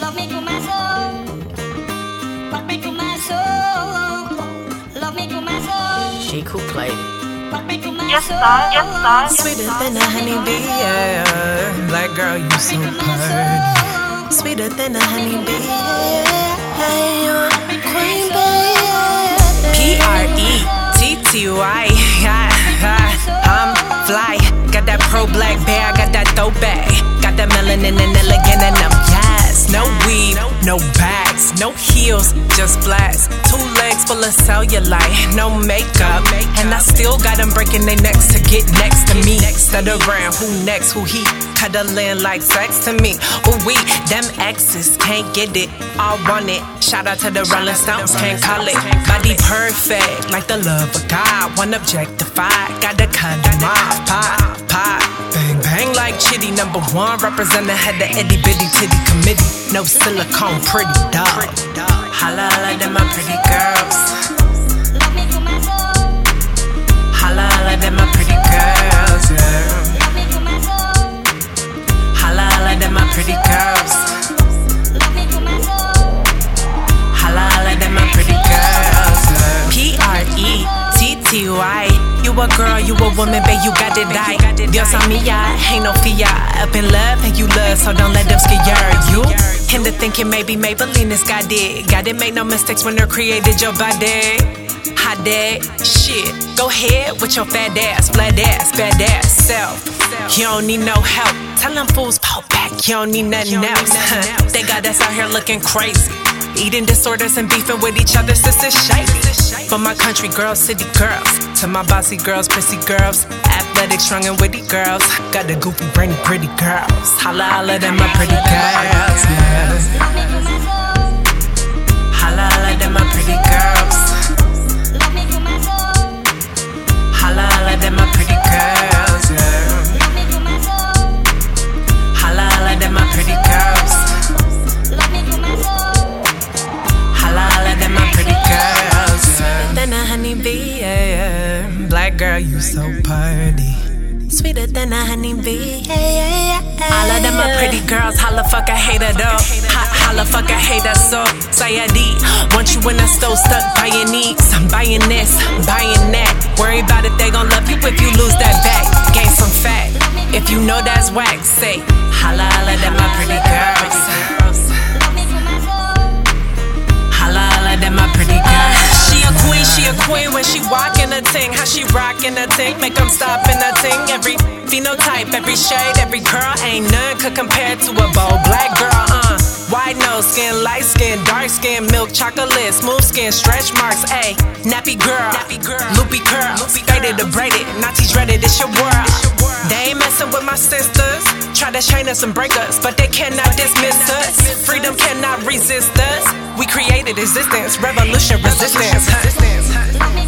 Love me con my soul. Fuck me con my soul. Love me con my soul. She cool played it. Me con my Yes, soul. sir. Yes, sir. Yes, Sweeter than a honeybee, yeah. Black girl, you so pretty. Sweeter than a honeybee, yeah. You're a queen bee. P R E T T Y. I'm fly. Got that pro black bear, got that throwback. Got that melanin and elegant no bags, no heels, just flats. Two legs full of cellulite, no makeup. And I still got them breaking their necks to get next to me. Stutter around, who next, who he? Cuddling like sex to me. Ooh, we, them exes can't get it. I want it. Shout out to the Rolling Stones, can't call it. Body perfect, like the love of God. One objectified, got the cut him off. Pop, pop, chitty. Number one, represent the head of itty bitty titty committee. No silicone, pretty dog. Holla, holla, them my pretty girls. Woman, babe, you got it right. Dios a mía, ain't no fear. Up in love, and you love, so don't let them scare you. Into thinking maybe Maybelline is got it. didn't make no mistakes when they created your body. Hot dad, shit. Go ahead with your fat ass, flat ass, bad ass self. You don't need no help. Tell them fools, pull back. You don't need nothing else. they got us out here looking crazy. Eating disorders and beefing with each other, sisters shady. For my country girls, city girls. To my bossy girls, prissy girls. Athletic, strong, and witty girls. Got the goofy, brainy, pretty girls. Holla, holla, them my pretty girls. Yeah. Black girl, you so pretty. Sweeter than a honeybee, yeah, yeah, yeah. All of them are pretty girls, holla fuck a hater though. Holla fuck a hater so. Sayadi, want you in the store stuck buying needs. I'm buying this, buying that. Worry about it, they gon' love you if you lose that back. Gain some fat. If you know that's wax, say holla holla, them my pretty girls. Love me con my soul. Holla, holla, that my pretty girl. She a queen, she a queen when she walking a ting. How she rockin' a ting, make them stop in a ting. Every phenotype, every shade, every girl ain't none could compare to a bold black girl. Uh, white nose skin, light skin, dark skin, milk chocolate, smooth skin, stretch marks. Ayy, nappy girl, nappy girl, loopy curl, faded to braided, teach ready. This your world. They ain't messing with my sisters. Try to chain us and break us, but they cannot dismiss us. Freedom cannot resist us. We created existence, revolution, resistance. Love